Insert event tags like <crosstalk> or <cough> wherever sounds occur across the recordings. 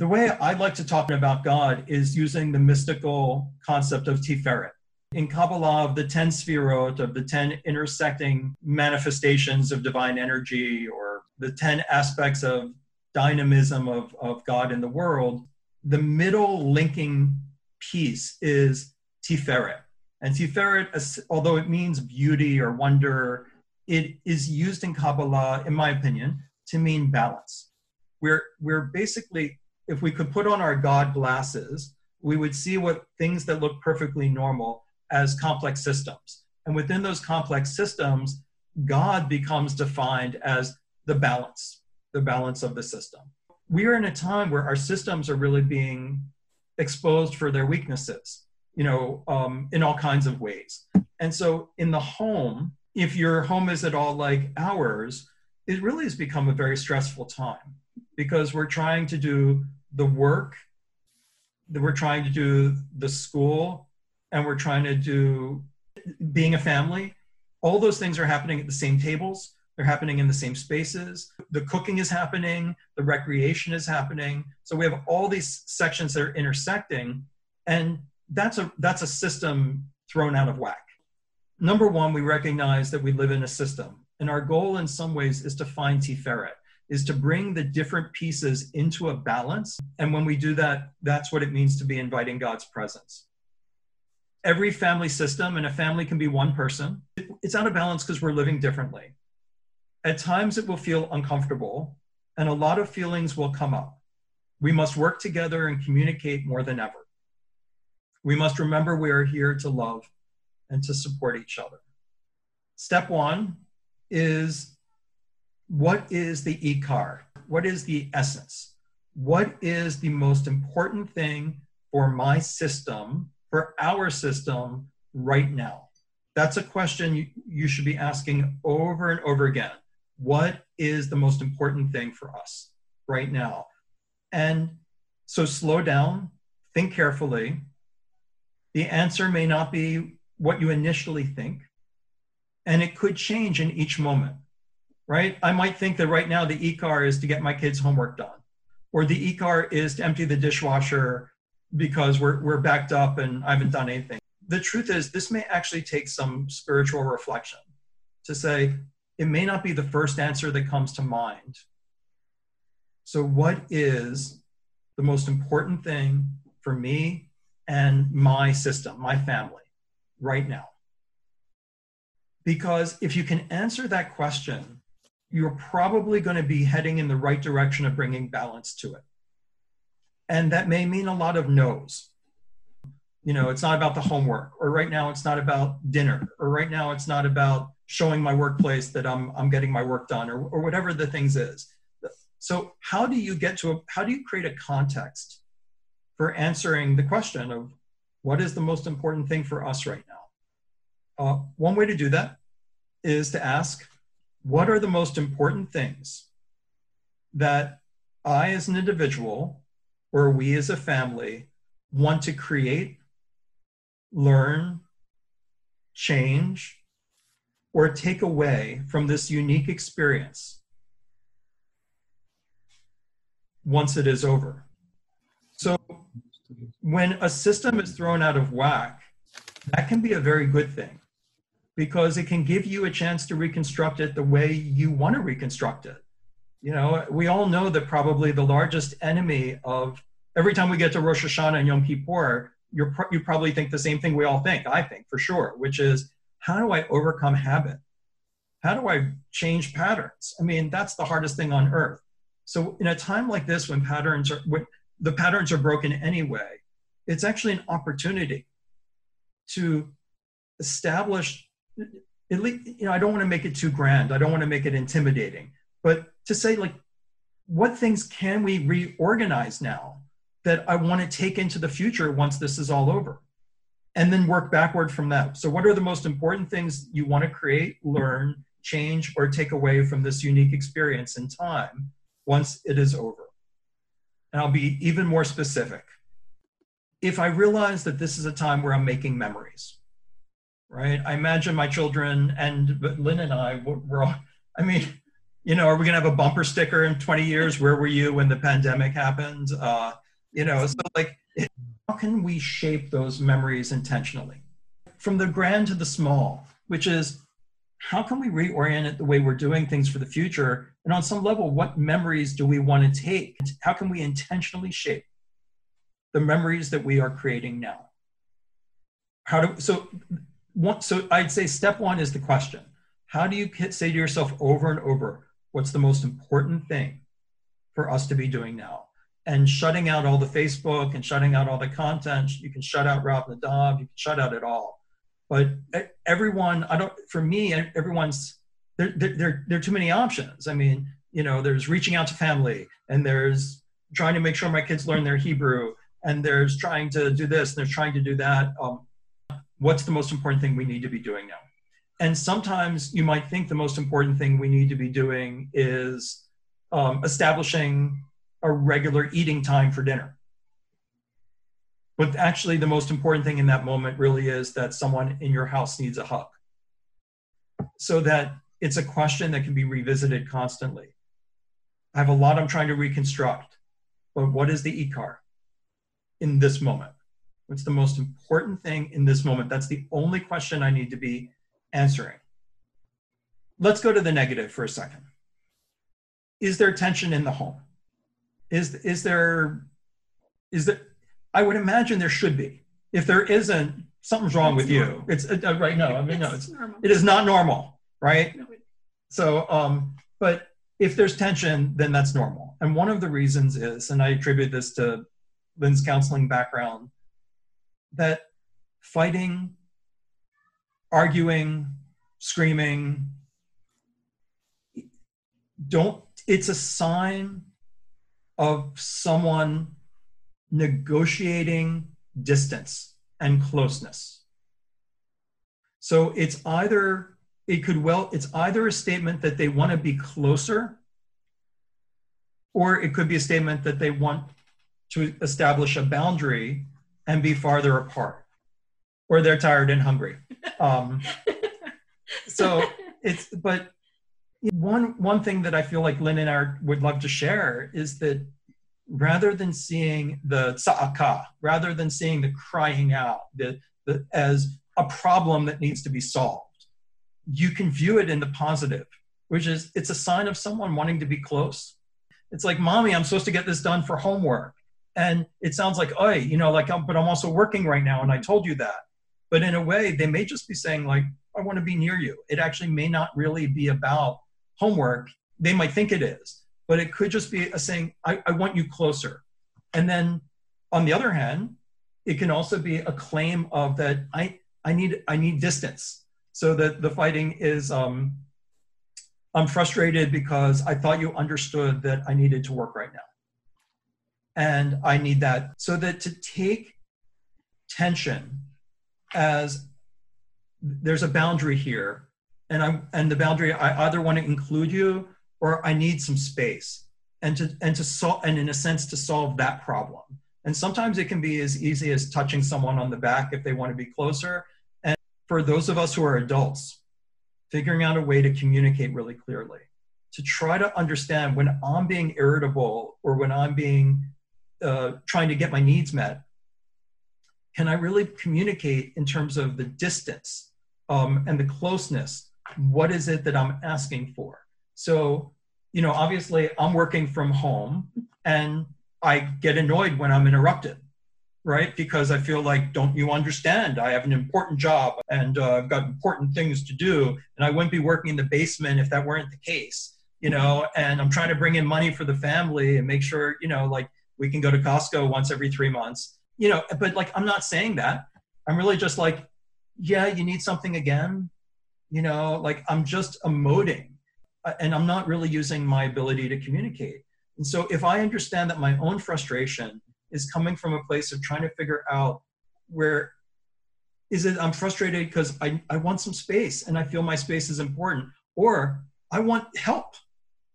the way I like to talk about God is using the mystical concept of Tiferet. In Kabbalah, of the 10 sfirot, of the 10 intersecting manifestations of divine energy, or the 10 aspects of dynamism of, of God in the world, the middle linking piece is Tiferet. And Tiferet, although it means beauty or wonder, it is used in Kabbalah, in my opinion, to mean balance. We're, we're basically, if we could put on our God glasses, we would see what things that look perfectly normal as complex systems. And within those complex systems, God becomes defined as the balance, the balance of the system. We are in a time where our systems are really being exposed for their weaknesses, you know, um, in all kinds of ways. And so in the home, if your home is at all like ours, it really has become a very stressful time because we're trying to do the work, that we're trying to do the school, and we're trying to do being a family. All those things are happening at the same tables. They're happening in the same spaces. The cooking is happening. The recreation is happening. So we have all these sections that are intersecting, and that's a that's a system thrown out of whack. Number one, we recognize that we live in a system, and our goal in some ways is to find Tiferet, is to bring the different pieces into a balance. And when we do that, that's what it means to be inviting God's presence every family system, and a family can be one person, it's out of balance because we're living differently. At times it will feel uncomfortable, and a lot of feelings will come up. We must work together and communicate more than ever. We must remember we are here to love and to support each other. Step one is what is the ikar? What is the essence? What is the most important thing for my system for our system right now? That's a question you, you should be asking over and over again. What is the most important thing for us right now? And so slow down, think carefully. The answer may not be what you initially think, and it could change in each moment, right? I might think that right now the ikar is to get my kids' homework done, or the ikar is to empty the dishwasher because we're, we're backed up and I haven't done anything. The truth is, this may actually take some spiritual reflection to say, it may not be the first answer that comes to mind. So, what is the most important thing for me and my system, my family, right now? Because if you can answer that question, you're probably going to be heading in the right direction of bringing balance to it. And that may mean a lot of no's. You know, it's not about the homework, or right now it's not about dinner, or right now it's not about showing my workplace that I'm, I'm getting my work done, or, or whatever the things is. So, how do you get to a, how do you create a context for answering the question of what is the most important thing for us right now? Uh, one way to do that is to ask, what are the most important things that I, as an individual, or we as a family want to create, learn, change, or take away from this unique experience once it is over. So, when a system is thrown out of whack, that can be a very good thing because it can give you a chance to reconstruct it the way you want to reconstruct it. You know, we all know that probably the largest enemy of every time we get to Rosh Hashanah and Yom Kippur, you're you probably think the same thing we all think. I think for sure, which is how do I overcome habit? How do I change patterns? I mean, that's the hardest thing on earth. So in a time like this, when patterns are when the patterns are broken anyway, it's actually an opportunity to establish at least you know i don't want to make it too grand i don't want to make it intimidating but to say like what things can we reorganize now that I want to take into the future once this is all over? And then work backward from that. So, what are the most important things you want to create, learn, change, or take away from this unique experience in time once it is over? And I'll be even more specific. If I realize that this is a time where I'm making memories, right? I imagine my children and Lynn and I, were all, I mean, you know, are we going to have a bumper sticker in 20 years? Where were you when the pandemic happened? Uh, you know, so like, how can we shape those memories intentionally? From the grand to the small, which is how can we reorient it the way we're doing things for the future? And on some level, what memories do we want to take? How can we intentionally shape the memories that we are creating now? How do so? One, so I'd say step one is the question: How do you say to yourself over and over, "What's the most important thing for us to be doing now?" And shutting out all the Facebook and shutting out all the content. You can shut out Rob Nadav. You can shut out it all but everyone i don't for me everyone's there, there, there are too many options i mean you know there's reaching out to family and there's trying to make sure my kids learn their hebrew and there's trying to do this and they're trying to do that um, what's the most important thing we need to be doing now and sometimes you might think the most important thing we need to be doing is um, establishing a regular eating time for dinner but actually, the most important thing in that moment really is that someone in your house needs a hug. So that it's a question that can be revisited constantly. I have a lot I'm trying to reconstruct, but what is the IKAR in this moment? What's the most important thing in this moment? That's the only question I need to be answering. Let's go to the negative for a second. Is there tension in the home? Is, is there, is there, I would imagine there should be. If there isn't, something's wrong it's with normal. you. It's uh, right. No, I mean no. It's normal. it is not normal, right? No, so, um, but if there's tension, then that's normal. And one of the reasons is, and I attribute this to Lynn's counseling background, that fighting, arguing, screaming, don't. It's a sign of someone negotiating distance and closeness. So it's either, it could well, it's either a statement that they want to be closer, or it could be a statement that they want to establish a boundary and be farther apart, or they're tired and hungry. Um, <laughs> so it's, but one one thing that I feel like Lynn and I would love to share is that rather than seeing the sa'aka, rather than seeing the crying out the, the, as a problem that needs to be solved, you can view it in the positive, which is it's a sign of someone wanting to be close. It's like, mommy, I'm supposed to get this done for homework. And it sounds like, oh, you know, like, but I'm also working right now, and I told you that. But in a way, they may just be saying, like, I want to be near you. It actually may not really be about homework. They might think it is, but it could just be a saying, I, I want you closer. And then on the other hand, it can also be a claim of that I, I need I need distance. So that the fighting is um, I'm frustrated because I thought you understood that I needed to work right now. And I need that. So that to take tension as there's a boundary here, and I'm and the boundary I either want to include you or I need some space and to and to solve and in a sense to solve that problem. And sometimes it can be as easy as touching someone on the back if they want to be closer. And for those of us who are adults, figuring out a way to communicate really clearly, to try to understand when I'm being irritable or when I'm being uh, trying to get my needs met, can I really communicate in terms of the distance um, and the closeness? What is it that I'm asking for? So, you know, obviously I'm working from home and I get annoyed when I'm interrupted, right? Because I feel like, don't you understand? I have an important job and uh, I've got important things to do, and I wouldn't be working in the basement if that weren't the case, you know. And I'm trying to bring in money for the family and make sure, you know, like we can go to Costco once every three months, you know. But like, I'm not saying that. I'm really just like, yeah, you need something again, you know. Like I'm just emoting uh, and I'm not really using my ability to communicate. And so if I understand that my own frustration is coming from a place of trying to figure out where is it I'm frustrated because I, I want some space and I feel my space is important, or I want help.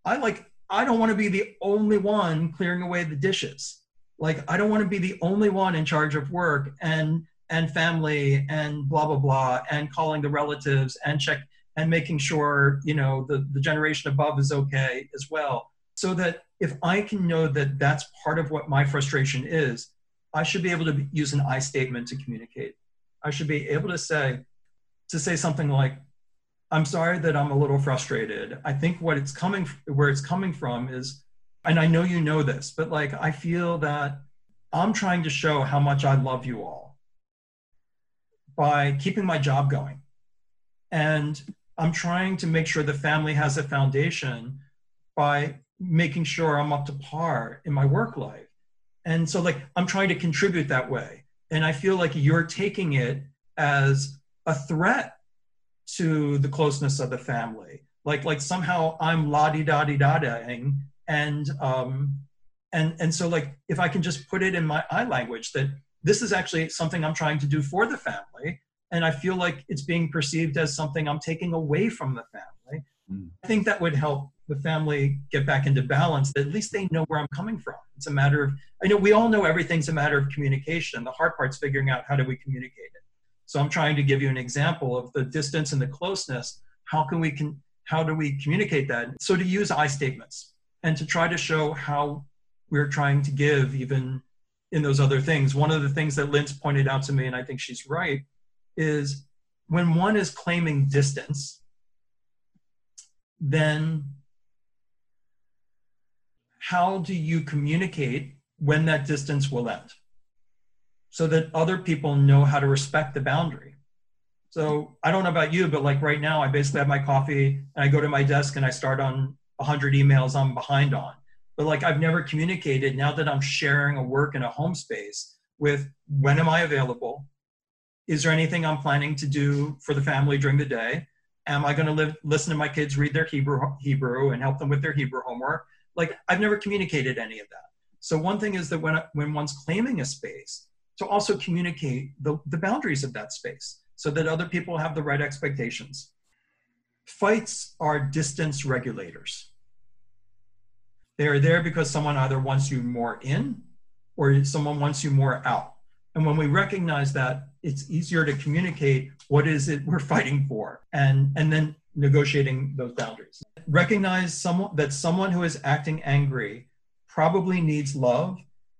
I like I don't want to be the only one clearing away the dishes. Like I don't want to be the only one in charge of work and and family and blah blah blah and calling the relatives and check and making sure you know the, the generation above is okay as well so that if i can know that that's part of what my frustration is i should be able to use an i statement to communicate i should be able to say to say something like i'm sorry that i'm a little frustrated i think what it's coming where it's coming from is and i know you know this but like i feel that i'm trying to show how much i love you all by keeping my job going and I'm trying to make sure the family has a foundation by making sure I'm up to par in my work life. And so, like, I'm trying to contribute that way. And I feel like you're taking it as a threat to the closeness of the family. Like, like somehow I'm la di da di da daing, and um, and and so like if I can just put it in my I language that this is actually something I'm trying to do for the family, and I feel like it's being perceived as something I'm taking away from the family. Mm. I think that would help the family get back into balance. At least they know where I'm coming from. It's a matter of, I know we all know everything's a matter of communication. The hard part's figuring out how do we communicate it. So I'm trying to give you an example of the distance and the closeness. How can we can how do we communicate that? So to use I statements and to try to show how we're trying to give even in those other things. One of the things that Lynn's pointed out to me, and I think she's right, is when one is claiming distance, then how do you communicate when that distance will end so that other people know how to respect the boundary? So I don't know about you, but like right now, I basically have my coffee and I go to my desk and I start on 100 emails I'm behind on. But like I've never communicated now that I'm sharing a work in a home space with when am I available? is there anything I'm planning to do for the family during the day? Am I going to live, listen to my kids read their Hebrew, Hebrew and help them with their Hebrew homework? Like I've never communicated any of that. So one thing is that when, when one's claiming a space, to also communicate the, the boundaries of that space so that other people have the right expectations. Fights are distance regulators. They are there because someone either wants you more in or someone wants you more out. And when we recognize that, it's easier to communicate what is it we're fighting for and, and then negotiating those boundaries. Recognize someone that someone who is acting angry probably needs love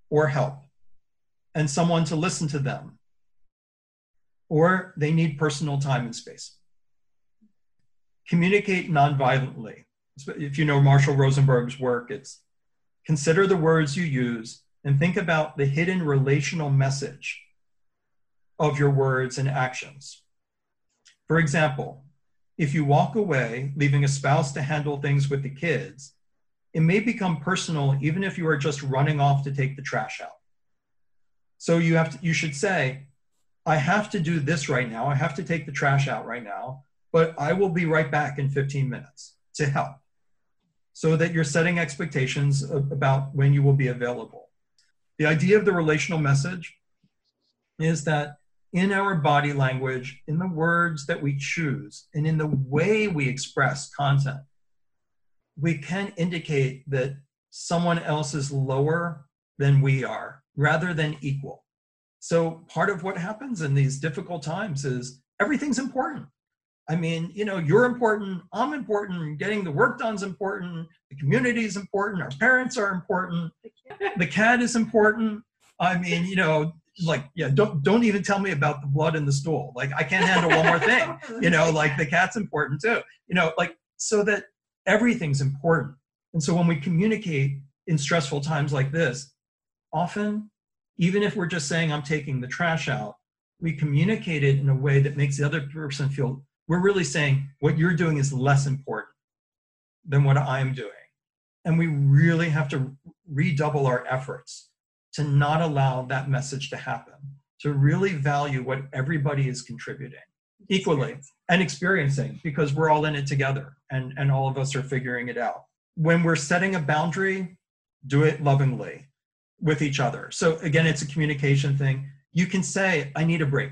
or help and someone to listen to them. Or they need personal time and space. Communicate nonviolently. If you know Marshall Rosenberg's work, it's consider the words you use and think about the hidden relational message of your words and actions. For example, if you walk away, leaving a spouse to handle things with the kids, it may become personal even if you are just running off to take the trash out. So you have to, you should say, I have to do this right now. I have to take the trash out right now, but I will be right back in 15 minutes to help. So that you're setting expectations about when you will be available. The idea of the relational message is that in our body language, in the words that we choose, and in the way we express content, we can indicate that someone else is lower than we are rather than equal. So, part of what happens in these difficult times is everything's important. I mean, you know, you're important, I'm important, getting the work done is important, the community is important, our parents are important, the cat is important. I mean, you know, like, yeah, don't don't even tell me about the blood in the stool. Like I can't handle one more thing. <laughs> You know, like the cat's important too. You know, like so that everything's important. And so when we communicate in stressful times like this, often, even if we're just saying I'm taking the trash out, we communicate it in a way that makes the other person feel we're really saying what you're doing is less important than what I'm doing. And we really have to redouble our efforts to not allow that message to happen, to really value what everybody is contributing equally and experiencing because we're all in it together and, and all of us are figuring it out. When we're setting a boundary, do it lovingly with each other. So again, it's a communication thing. You can say, I need a break.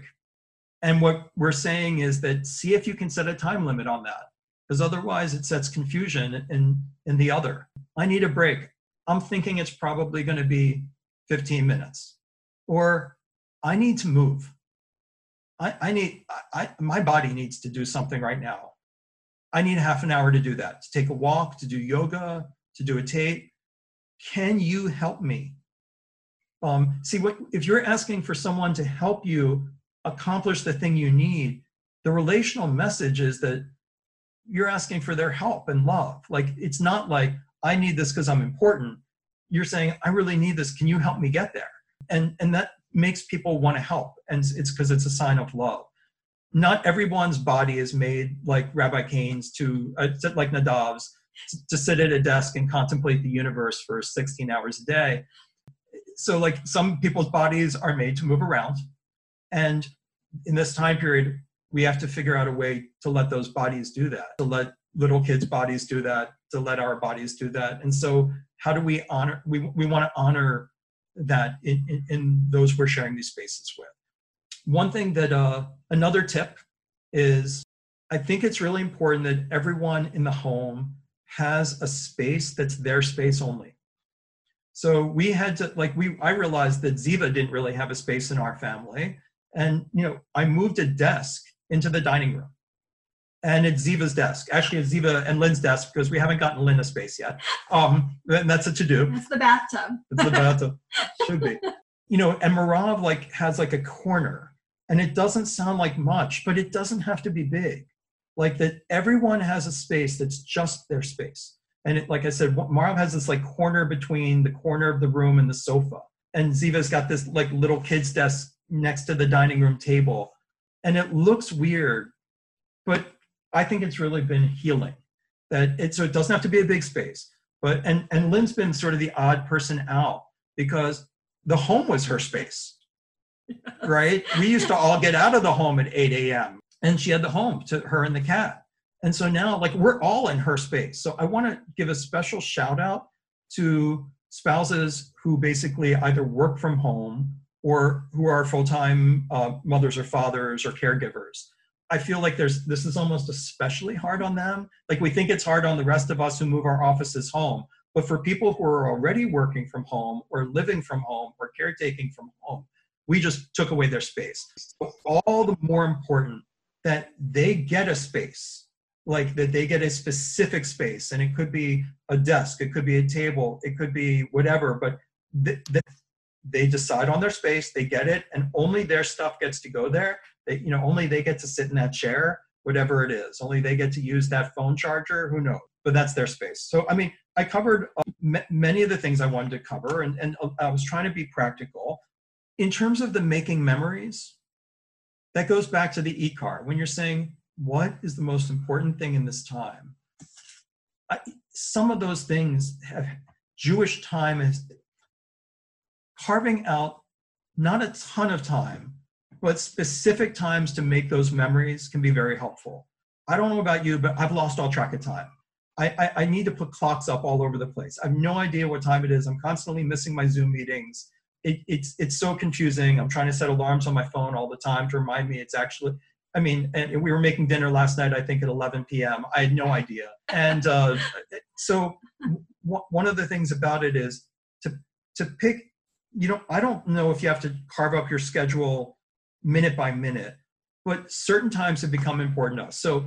And what we're saying is that see if you can set a time limit on that, because otherwise it sets confusion in, in the other. I need a break. I'm thinking it's probably going to be 15 minutes. Or I need to move. I, I need, I, my body needs to do something right now. I need half an hour to do that, to take a walk, to do yoga, to do a tape. Can you help me? Um, see, what if you're asking for someone to help you accomplish the thing you need, the relational message is that you're asking for their help and love. Like it's not like I need this because I'm important. You're saying I really need this. Can you help me get there? And and that makes people want to help, and it's because it's a sign of love. Not everyone's body is made like Rabbi Kane's to uh, like Nadav's to sit at a desk and contemplate the universe for 16 hours a day. So like some people's bodies are made to move around, and in this time period, we have to figure out a way to let those bodies do that, to let little kids' bodies do that, to let our bodies do that. And so, how do we honor? We, we want to honor that in, in, in those we're sharing these spaces with. One thing that, uh, another tip is I think it's really important that everyone in the home has a space that's their space only. So we had to, like, we, I realized that Ziva didn't really have a space in our family. And, you know, I moved a desk into the dining room. And it's Ziva's desk. Actually, it's Ziva and Lynn's desk because we haven't gotten Lynn a space yet. Um, and that's a to do. It's the bathtub. It's the bathtub. <laughs> Should be. You know, and Marav like has like a corner, and it doesn't sound like much, but it doesn't have to be big. Like that, everyone has a space that's just their space. And it, like I said, Marav has this like corner between the corner of the room and the sofa, and Ziva's got this like little kid's desk next to the dining room table and it looks weird, but I think it's really been healing. That it so it doesn't have to be a big space, but and and Lynn's been sort of the odd person out because the home was her space, <laughs> right? We used to all get out of the home at 8 a.m. and she had the home to her and the cat. And so now, like, we're all in her space. So I want to give a special shout out to spouses who basically either work from home or who are full-time uh, mothers or fathers or caregivers. I feel like there's this is almost especially hard on them. Like we think it's hard on the rest of us who move our offices home. But for people who are already working from home or living from home or caretaking from home we just took away their space. So all the more important that they get a space like that they get a specific space and it could be a desk it could be a table it could be whatever but th- th- they decide on their space, they get it, and only their stuff gets to go there. They, you know, only they get to sit in that chair, whatever it is. Only they get to use that phone charger. Who knows? But that's their space. So, I mean, I covered uh, m- many of the things I wanted to cover, and, and uh, I was trying to be practical. In terms of the making memories, that goes back to the ikar. When you're saying, what is the most important thing in this time? I, some of those things have Jewish time is carving out not a ton of time, but specific times to make those memories can be very helpful. I don't know about you, but I've lost all track of time. I, I, I, need to put clocks up all over the place. I have no idea what time it is. I'm constantly missing my Zoom meetings. It, it's it's so confusing. I'm trying to set alarms on my phone all the time to remind me it's actually. I mean, and we were making dinner last night. I think at 11 p.m. I had no idea. And uh, so, w- one of the things about it is to to pick you know, I don't know if you have to carve up your schedule minute by minute, but certain times have become important to us. So,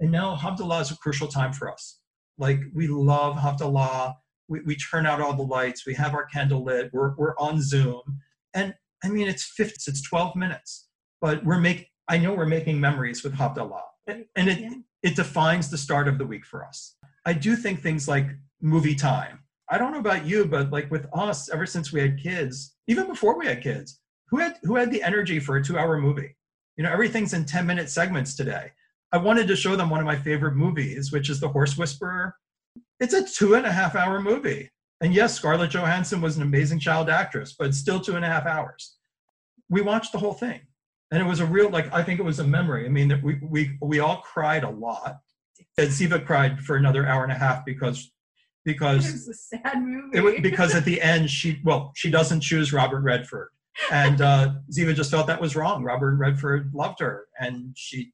and now Havdalah is a crucial time for us. Like we love Havdalah. We, we turn out all the lights. We have our candle lit. We're, we're on Zoom. And I mean, it's 50, it's 12 minutes, but we're making, I know we're making memories with Havdalah. And, and it, yeah. it defines the start of the week for us. I do think things like movie time I don't know about you, but like with us, ever since we had kids, even before we had kids, who had who had the energy for a two-hour movie? You know, everything's in 10-minute segments today. I wanted to show them one of my favorite movies, which is The Horse Whisperer. It's a two and a half hour movie. And yes, Scarlett Johansson was an amazing child actress, but still two and a half hours. We watched the whole thing. And it was a real, like, I think it was a memory. I mean, we, we, we all cried a lot. And Ziva cried for another hour and a half because because it was a sad movie. It, was, because at the end she well she doesn't choose Robert Redford, and uh, Ziva just felt that was wrong. Robert Redford loved her, and she.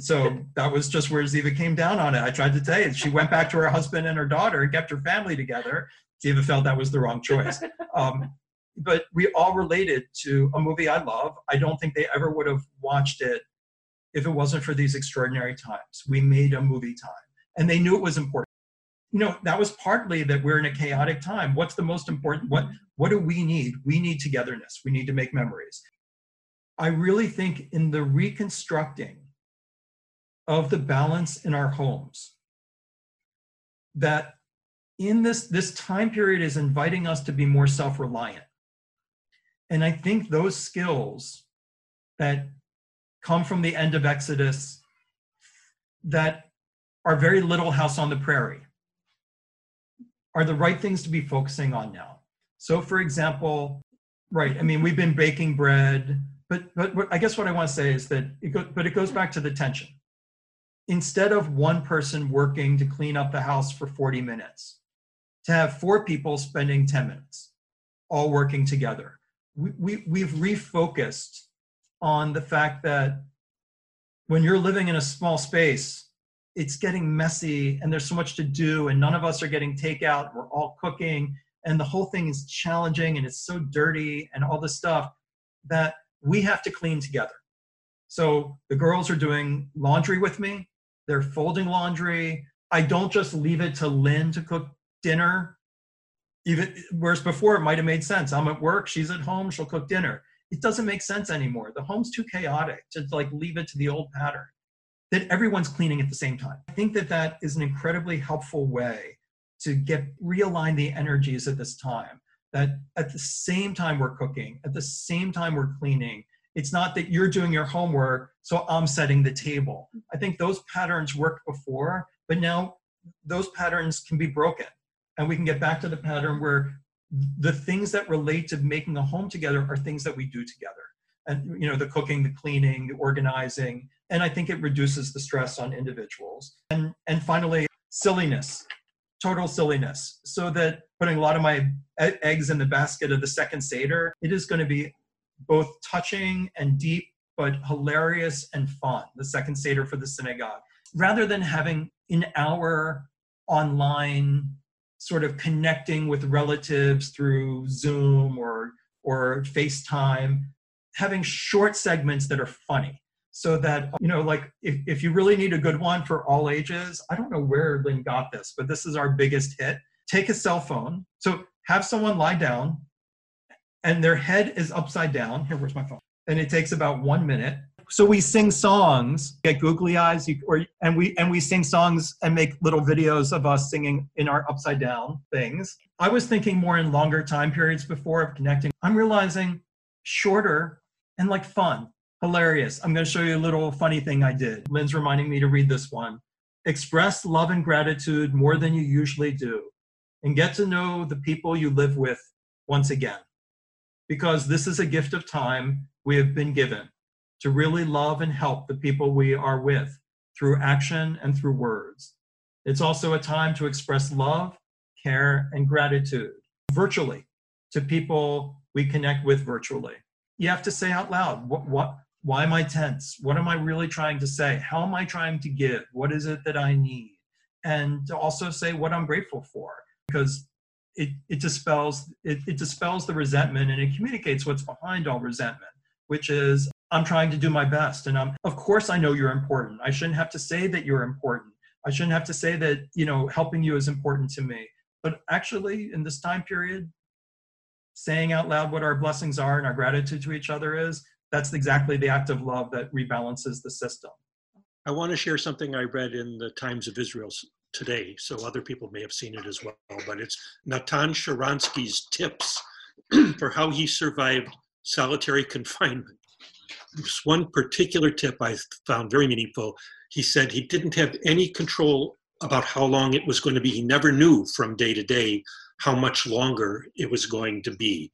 So that was just where Ziva came down on it. I tried to tell you, she went back to her husband and her daughter and kept her family together. Ziva felt that was the wrong choice. Um, but we all related to a movie I love. I don't think they ever would have watched it if it wasn't for these extraordinary times. We made a movie time. And they knew it was important. You know, that was partly that we're in a chaotic time. What's the most important? What what do we need? We need togetherness. We need to make memories. I really think in the reconstructing of the balance in our homes, that in this this time period is inviting us to be more self-reliant. And I think those skills that come from the end of Exodus that are very little house on the prairie are the right things to be focusing on now. So, for example, right, I mean, we've been baking bread, but but I guess what I want to say is that it goes, but it goes back to the tension. Instead of one person working to clean up the house for 40 minutes, to have four people spending 10 minutes, all working together. We, we, we've refocused on the fact that when you're living in a small space, it's getting messy and there's so much to do, and none of us are getting takeout. We're all cooking, and the whole thing is challenging and it's so dirty and all this stuff that we have to clean together. So the girls are doing laundry with me, they're folding laundry. I don't just leave it to Lynn to cook dinner. Even whereas before it might have made sense. I'm at work, she's at home, she'll cook dinner it doesn't make sense anymore. The home's too chaotic to like leave it to the old pattern that everyone's cleaning at the same time. I think that that is an incredibly helpful way to get realign the energies at this time. That at the same time we're cooking, at the same time we're cleaning, it's not that you're doing your homework, so I'm setting the table. I think those patterns worked before, but now those patterns can be broken. And we can get back to the pattern where the things that relate to making a home together are things that we do together. And you know the cooking the cleaning the organizing and i think it reduces the stress on individuals. And and finally silliness total silliness. So that putting a lot of my eggs in the basket of the second seder it is going to be both touching and deep but hilarious and fun the second seder for the synagogue. Rather than having an hour online sort of connecting with relatives through Zoom or or FaceTime, having short segments that are funny. So that, you know, like if, if you really need a good one for all ages, I don't know where Lynn got this, but this is our biggest hit. Take a cell phone. So have someone lie down and their head is upside down. Here, where's my phone? And it takes about one minute so we sing songs, get googly eyes, or and we and we sing songs and make little videos of us singing in our upside down things. I was thinking more in longer time periods before of connecting. I'm realizing shorter and like fun, hilarious. I'm going to show you a little funny thing I did. Lynn's reminding me to read this one. Express love and gratitude more than you usually do, and get to know the people you live with once again. Because this is a gift of time we have been given to really love and help the people we are with through action and through words. It's also a time to express love, care, and gratitude virtually to people we connect with virtually. You have to say out loud, what, what, why am I tense? What am I really trying to say? How am I trying to give? What is it that I need? And to also say what I'm grateful for, because it, it dispels it, it dispels the resentment and it communicates what's behind all resentment, which is I'm trying to do my best. And I'm, of course, I know you're important. I shouldn't have to say that you're important. I shouldn't have to say that, you know, helping you is important to me. But actually, in this time period, saying out loud what our blessings are and our gratitude to each other is, that's exactly the act of love that rebalances the system. I want to share something I read in the Times of Israel today, so other people may have seen it as well. But it's Natan Sharansky's tips <clears throat> for how he survived solitary <laughs> confinement this one particular tip I found very meaningful. He said he didn't have any control about how long it was going to be. He never knew from day to day how much longer it was going to be.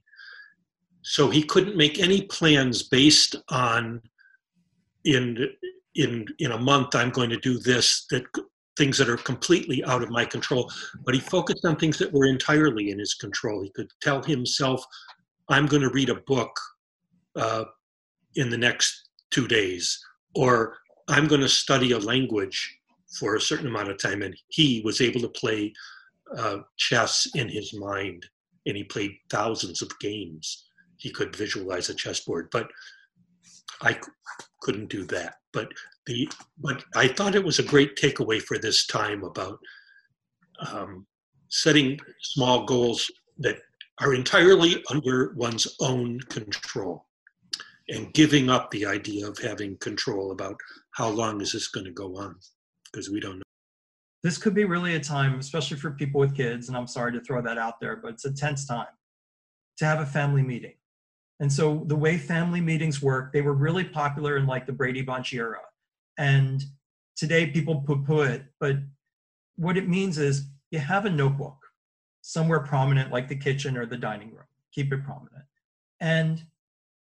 So he couldn't make any plans based on in in in a month I'm going to do this that things that are completely out of my control. But he focused on things that were entirely in his control. He could tell himself, "I'm going to read a book uh, in the next two days, or I'm going to study a language for a certain amount of time. And he was able to play uh, chess in his mind, and he played thousands of games. He could visualize a chessboard, but I couldn't do that. But the but I thought it was a great takeaway for this time about um, setting small goals that are entirely under one's own control and giving up the idea of having control about how long is this going to go on because we don't know. This could be really a time especially for people with kids and i'm sorry to throw that out there but it's a tense time to have a family meeting. And so the way family meetings work they were really popular in like the brady bunch era. And today people poo-poo it but what it means is you have a notebook somewhere prominent like the kitchen or the dining room keep it prominent. And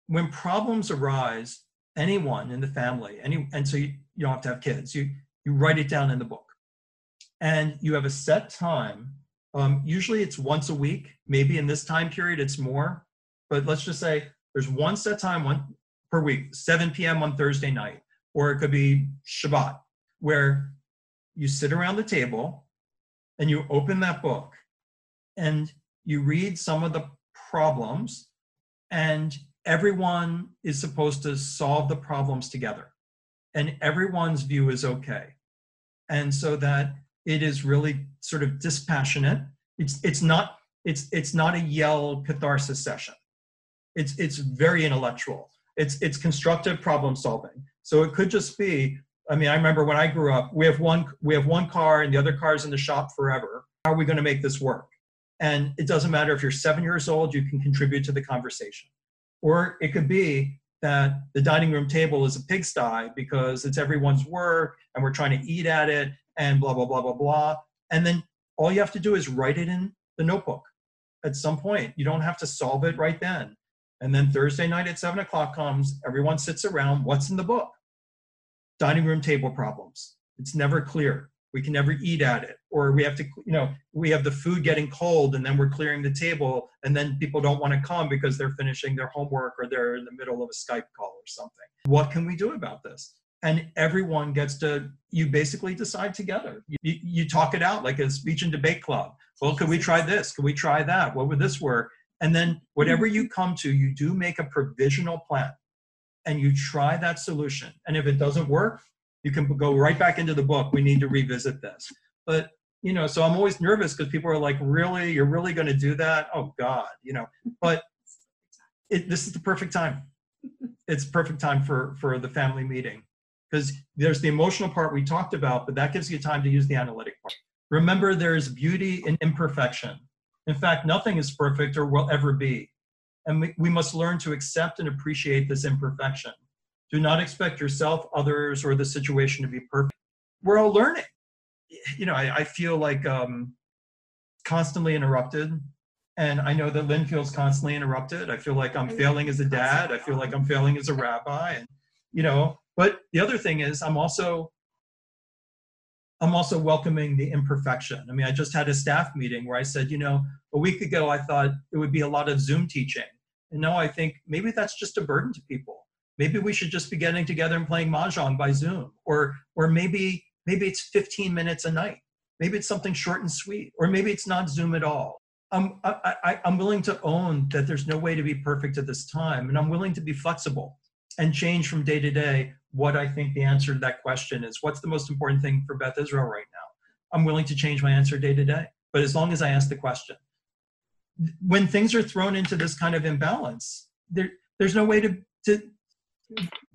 when problems arise anyone in the family any and so you, you don't have to have kids you you write it down in the book. And you have a set time um, usually it's once a week maybe in this time period it's more but let's just say there's one set time one per week 7 p.m on thursday night or it could be shabbat where you sit around the table and you open that book and you read some of the problems and everyone is supposed to solve the problems together and everyone's view is okay. And so that it is really sort of dispassionate. It's it's not it's it's not a yell catharsis session. It's it's very intellectual. It's it's constructive problem solving. So it could just be i mean i remember when i grew up we have one we have one car and the other car's in the shop forever. How are we going to make this work? And it doesn't matter if you're seven years old you can contribute to the conversation or it could be that the dining room table is a pigsty because it's everyone's work and we're trying to eat at it and blah, blah, blah, blah, blah. And then all you have to do is write it in the notebook at some point. You don't have to solve it right then. And then Thursday night at seven o'clock comes, everyone sits around. What's in the book? Dining room table problems. It's never clear we can never eat at it. Or we have to you know we have the food getting cold and then we're clearing the table and then people don't want to come because they're finishing their homework or they're in the middle of a skype call or something. What can we do about this? And everyone gets to you basically decide together. You, you talk it out like a speech and debate club. Well could we try this? Could we try that? What would this work? And then whatever you come to you do make a provisional plan. And you try that solution. And if it doesn't work you can go right back into the book. We need to revisit this. But you know, so I'm always nervous because people are like, "Really, you're really going to do that?" Oh God, you know. <laughs> But it, this is the perfect time. It's perfect time for for the family meeting because there's the emotional part we talked about, but that gives you time to use the analytic part. Remember, there is beauty in imperfection. In fact, nothing is perfect or will ever be. And we, we must learn to accept and appreciate this imperfection. Do not expect yourself, others, or the situation to be perfect. We're all learning. You know, I, I feel like um, constantly interrupted. And I know that Lynn feels constantly interrupted. I feel like I'm failing as a dad. I feel like I'm failing as a rabbi. And, you know, but the other thing is I'm also I'm also welcoming the imperfection. I mean, I just had a staff meeting where I said, you know, a week ago I thought it would be a lot of Zoom teaching. And now I think maybe that's just a burden to people maybe we should just be getting together and playing mahjong by zoom or or maybe maybe it's 15 minutes a night. Maybe it's something short and sweet or maybe it's not zoom at all. I'm I, I, i'm willing to own that there's no way to be perfect at this time and i'm willing to be flexible and change from day to day what i think the answer to that question is. What's the most important thing for beth israel right now? I'm willing to change my answer day to day but as long as i ask the question. When things are thrown into this kind of imbalance there, there's no way to, to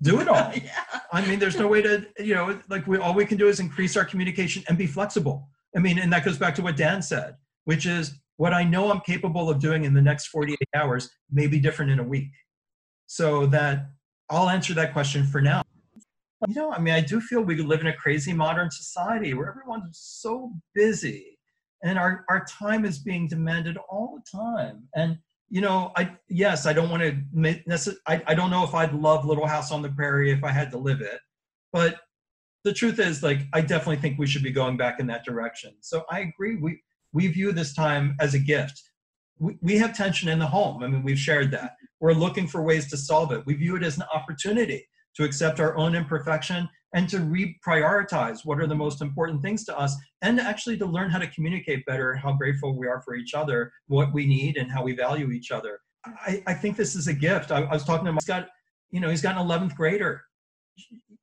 do it all. <laughs> yeah. I mean, there's no way to, you know, like we all we can do is increase our communication and be flexible. I mean, and that goes back to what Dan said, which is what I know I'm capable of doing in the next 48 hours may be different in a week. So that I'll answer that question for now. You know, I mean, I do feel we live in a crazy modern society where everyone's so busy and our, our time is being demanded all the time. And you know, I yes, I don't want to. I I don't know if I'd love Little House on the Prairie if I had to live it, but the truth is, like, I definitely think we should be going back in that direction. So I agree. We we view this time as a gift. We, we have tension in the home. I mean, we've shared that. We're looking for ways to solve it. We view it as an opportunity to accept our own imperfection and to reprioritize what are the most important things to us and actually to learn how to communicate better how grateful we are for each other what we need and how we value each other i, I think this is a gift I, I was talking to him he's got you know he's got an 11th grader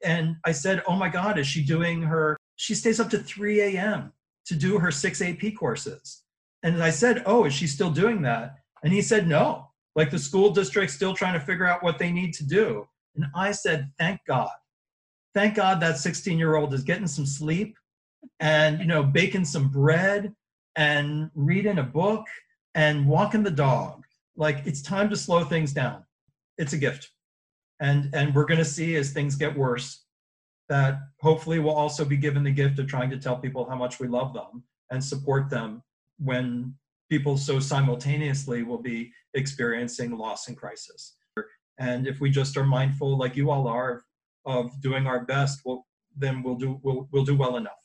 and I said, Oh my God, is she doing her? She stays up to 3 a.m. to do her six AP courses. And I said, Oh, is she still doing that? And he said, No. Like the school district's still trying to figure out what they need to do. And I said, Thank God. Thank God that 16 year old is getting some sleep and, you know, baking some bread and reading a book and walking the dog. Like it's time to slow things down. It's a gift and and we're going to see as things get worse that hopefully we'll also be given the gift of trying to tell people how much we love them and support them when people so simultaneously will be experiencing loss and crisis and if we just are mindful like you all are of doing our best we'll, then we'll do we'll, we'll do well enough